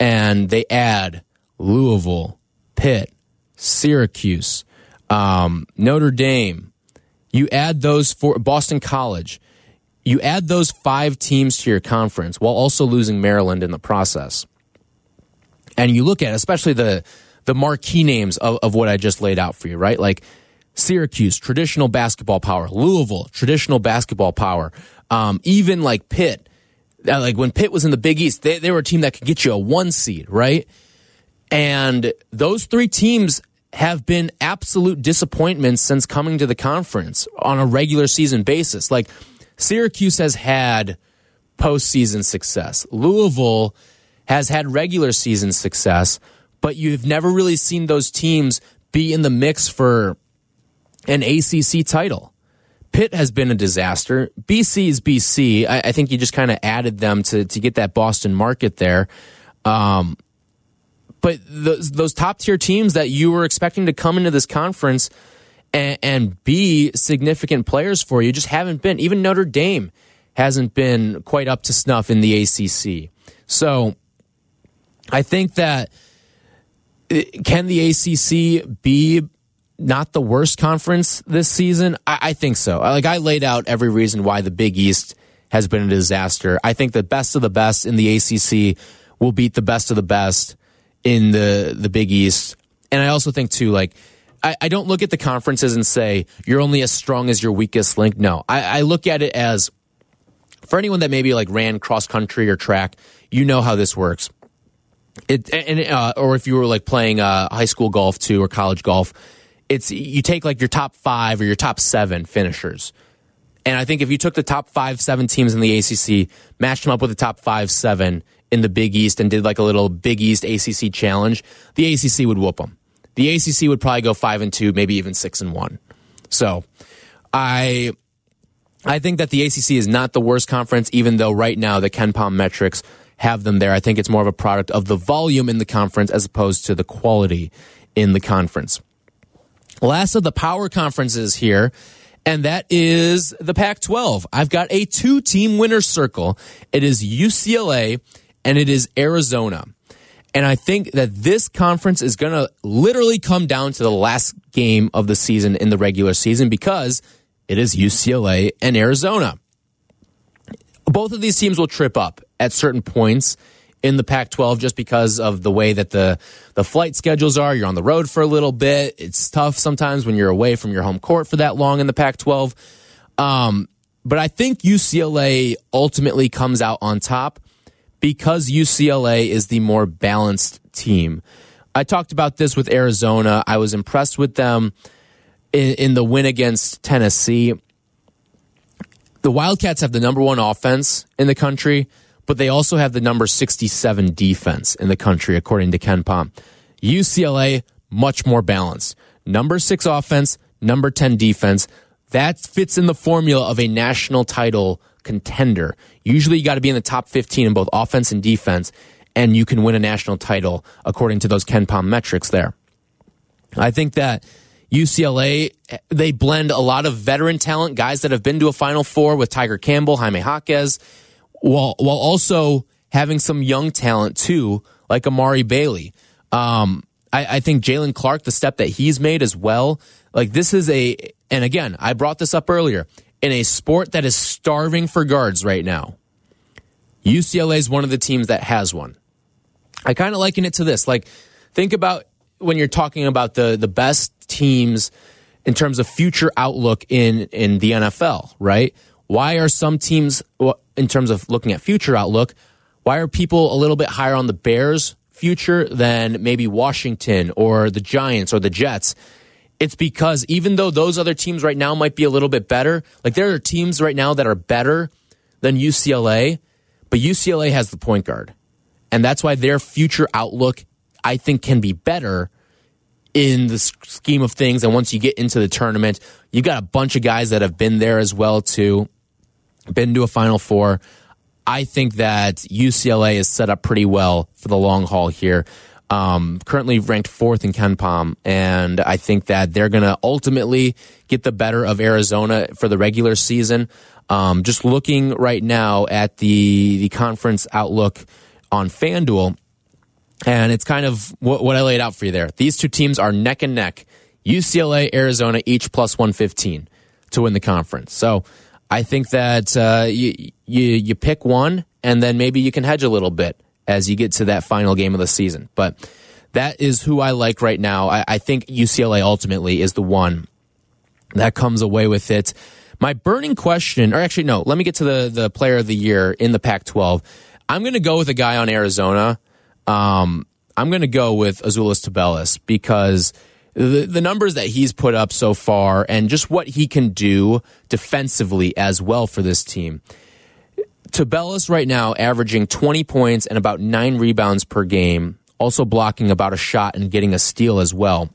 and they add Louisville, Pitt, Syracuse, um, Notre Dame. You add those for Boston College you add those five teams to your conference while also losing Maryland in the process. And you look at especially the the marquee names of, of what I just laid out for you, right? Like Syracuse, traditional basketball power, Louisville, traditional basketball power, um, even like Pitt. Uh, like when Pitt was in the Big East, they, they were a team that could get you a one seed, right? And those three teams have been absolute disappointments since coming to the conference on a regular season basis. Like Syracuse has had postseason success. Louisville has had regular season success, but you've never really seen those teams be in the mix for an ACC title. Pitt has been a disaster. BC is BC. I, I think you just kind of added them to to get that Boston market there. Um, but those, those top tier teams that you were expecting to come into this conference and, and be significant players for you just haven't been. Even Notre Dame hasn't been quite up to snuff in the ACC. So I think that uh, can the ACC be not the worst conference this season? I, I, think so. Like I laid out every reason why the Big East has been a disaster. I think the best of the best in the ACC will beat the best of the best in the the Big East. And I also think too, like I, I, don't look at the conferences and say you're only as strong as your weakest link. No, I, I look at it as for anyone that maybe like ran cross country or track, you know how this works. It and uh, or if you were like playing uh, high school golf too or college golf, it's you take like your top five or your top seven finishers. And I think if you took the top five, seven teams in the ACC, matched them up with the top five, seven in the Big East, and did like a little Big East ACC challenge, the ACC would whoop them the ACC would probably go five and two, maybe even six and one. So I I think that the ACC is not the worst conference, even though right now the KenPom metrics have them there. I think it's more of a product of the volume in the conference as opposed to the quality in the conference. Last of the power conferences here, and that is the Pac 12. I've got a two team winner circle. It is UCLA and it is Arizona. And I think that this conference is going to literally come down to the last game of the season in the regular season because it is UCLA and Arizona. Both of these teams will trip up at certain points in the Pac 12 just because of the way that the, the flight schedules are. You're on the road for a little bit. It's tough sometimes when you're away from your home court for that long in the Pac 12. Um, but I think UCLA ultimately comes out on top because UCLA is the more balanced team. I talked about this with Arizona. I was impressed with them in, in, the win against Tennessee. The Wildcats have the number one offense in the country, but they also have the number 67 defense in the country, according to KenPom. UCLA, much more balanced. Number six offense, number 10 defense. That fits in the formula of a national title contender. Usually you got to be in the top 15 in both offense and defense, and you can win a national title according to those KenPom metrics there. I think that UCLA, they blend a lot of veteran talent, guys that have been to a Final Four with Tyger Campbell, Jaime Jaquez, while, while also having some young talent too, like Amari Bailey. Um, I, I think Jaylen Clark, the step that he's made as well, like this is a, and again, I brought this up earlier in a sport that is starving for guards right now. UCLA is one of the teams that has one. I kind of liken it to this. Like, think about when you're talking about the the best teams in terms of future outlook in in the NFL, right? Why are some teams in terms of looking at future outlook? Why are people a little bit higher on the Bears future than maybe Washington or the Giants or the Jets? It's because even though those other teams right now might be a little bit better, like there are teams right now that are better than UCLA, but UCLA has the point guard. And that's why their future outlook, I think, can be better in the scheme of things. And once you get into the tournament, you've got a bunch of guys that have been there as well too, been to a Final Four. I think that UCLA is set up pretty well for the long haul here. Um, currently ranked fourth in KenPom, and I think that they're going to ultimately get the better of Arizona for the regular season. Um, just looking right now at the the conference outlook on FanDuel, and it's kind of what, what I laid out for you there. These two teams are neck and neck. UCLA, Arizona, each plus 115 to win the conference. So I think that uh, you, you, you pick one, and then maybe you can hedge a little bit as you get to that final game of the season. But that is who I like right now. I, I think UCLA ultimately is the one that comes away with it. My burning question, or actually, no, let me get to the, the player of the year in the Pac 12. I'm going to go with a guy on Arizona um, I'm going to go with Azuolas Tubelis because the, the numbers that he's put up so far and just what he can do defensively as well for this team. Tubelis right now averaging 20 points and about nine rebounds per game, also blocking about a shot and getting a steal as well.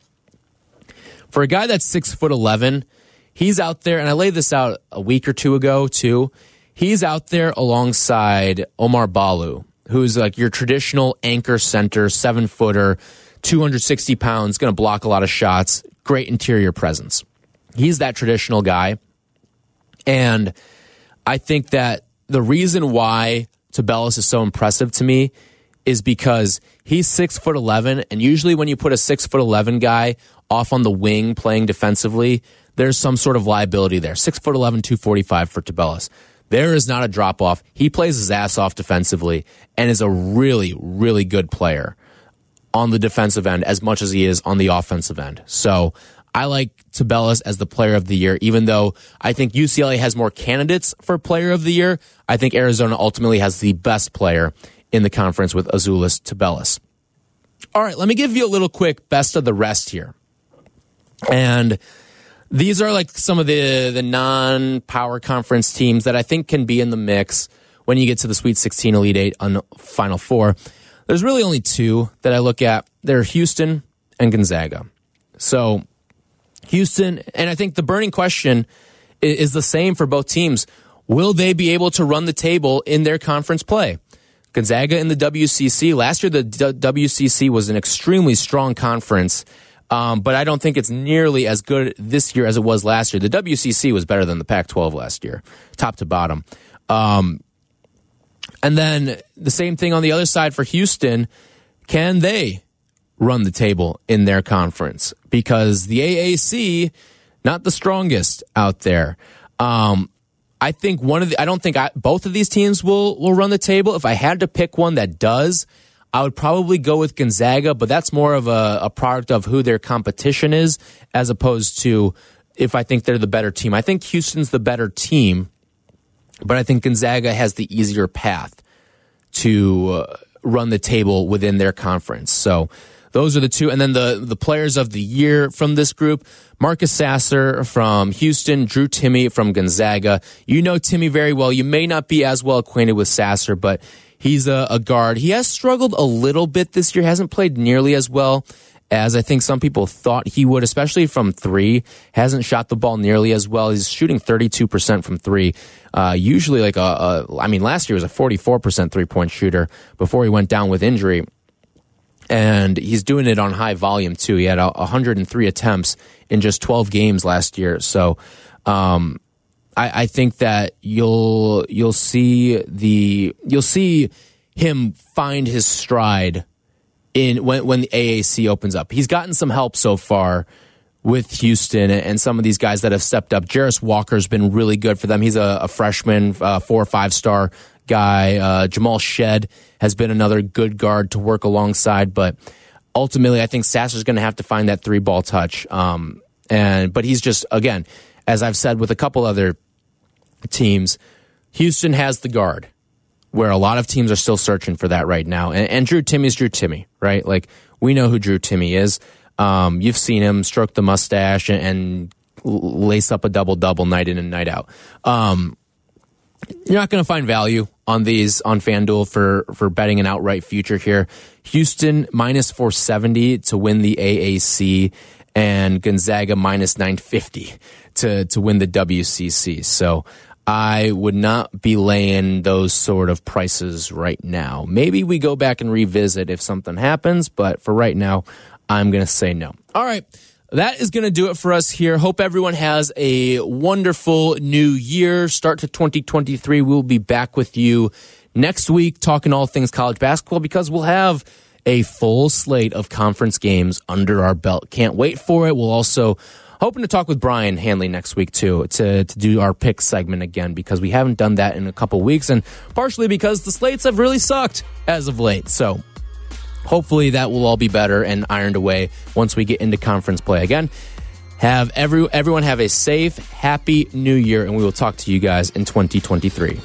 For a guy that's six foot 11, he's out there, and I laid this out a week or two ago too. He's out there alongside Oumar Ballo, who's like your traditional anchor center, seven footer, 260 pounds, going to block a lot of shots, great interior presence. He's that traditional guy. And I think that the reason why Tubelis is so impressive to me is because he's six foot 11. And usually when you put a six foot 11 guy off on the wing playing defensively, there's some sort of liability there. Six foot 11, 245 for Tubelis. There is not a drop off. He plays his ass off defensively and is a really, really good player on the defensive end as much as he is on the offensive end. So I like Tubelis as the player of the year, even though I think UCLA has more candidates for player of the year. I think Arizona ultimately has the best player in the conference with Azuolas Tubelis. All right, let me give you a little quick best of the rest here. And these are like some of the the non power conference teams that I think can be in the mix when you get to the Sweet 16, Elite Eight, on Final Four. There's really only two that I look at. They're Houston and Gonzaga. So Houston, and I think the burning question is the same for both teams. Will they be able to run the table in their conference play? Gonzaga in the WCC. Last year, the WCC was an extremely strong conference um, but I don't think it's nearly as good this year as it was last year. The WCC was better than the Pac 12 last year, top to bottom. Um, and then the same thing on the other side for Houston. Can they run the table in their conference? Because the AAC, not the strongest out there. Um, I think one of the, I don't think I, both of these teams will, will run the table. If I had to pick one that does, I would probably go with Gonzaga, but that's more of a, a product of who their competition is as opposed to if I think they're the better team. I think Houston's the better team, but I think Gonzaga has the easier path to uh, run the table within their conference. So those are the two. And then the, the players of the year from this group, Marcus Sasser from Houston, Drew Timme from Gonzaga. You know Timme very well. You may not be as well acquainted with Sasser, but He's a, a guard. He has struggled a little bit this year, hasn't played nearly as well as I think some people thought he would, especially from three. Hasn't shot the ball nearly as well. He's shooting 32% from three. Uh, usually, like a, a, I mean, last year was a 44% three point shooter before he went down with injury. And he's doing it on high volume too. He had 103 attempts in just 12 games last year. So, um, I, I think that you'll you'll see the you'll see him find his stride in when when the AAC opens up. He's gotten some help so far with Houston and some of these guys that have stepped up. Jarace Walker's been really good for them. He's a, a freshman, uh, four or five star guy. Uh, Jamal Shead has been another good guard to work alongside, but ultimately, I think Sasser's going to have to find that three ball touch. Um, and but he's just again, as I've said with a couple other teams. Houston has the guard, where a lot of teams are still searching for that right now. And, and Drew Timme's Drew Timme, right? Like we know who Drew Timme is. Um, you've seen him stroke the mustache and, and lace up a double double night in and night out. Um, you're not going to find value on these on FanDuel for for betting an outright future here. Houston minus 470 to win the AAC and Gonzaga minus 950 to to win the WCC. So I would not be laying those sort of prices right now. Maybe we go back and revisit if something happens, but for right now, I'm going to say no. All right. That is going to do it for us here. Hope everyone has a wonderful new year. Start to 2023. We'll be back with you next week talking all things college basketball because we'll have a full slate of conference games under our belt. Can't wait for it. We'll also hoping to talk with Brian Hanley next week too to to do our pick segment again because we haven't done that in a couple weeks and partially because the slates have really sucked as of late. So hopefully that will all be better and ironed away once we get into conference play again. Have every everyone have a safe, happy new year and we will talk to you guys in 2023.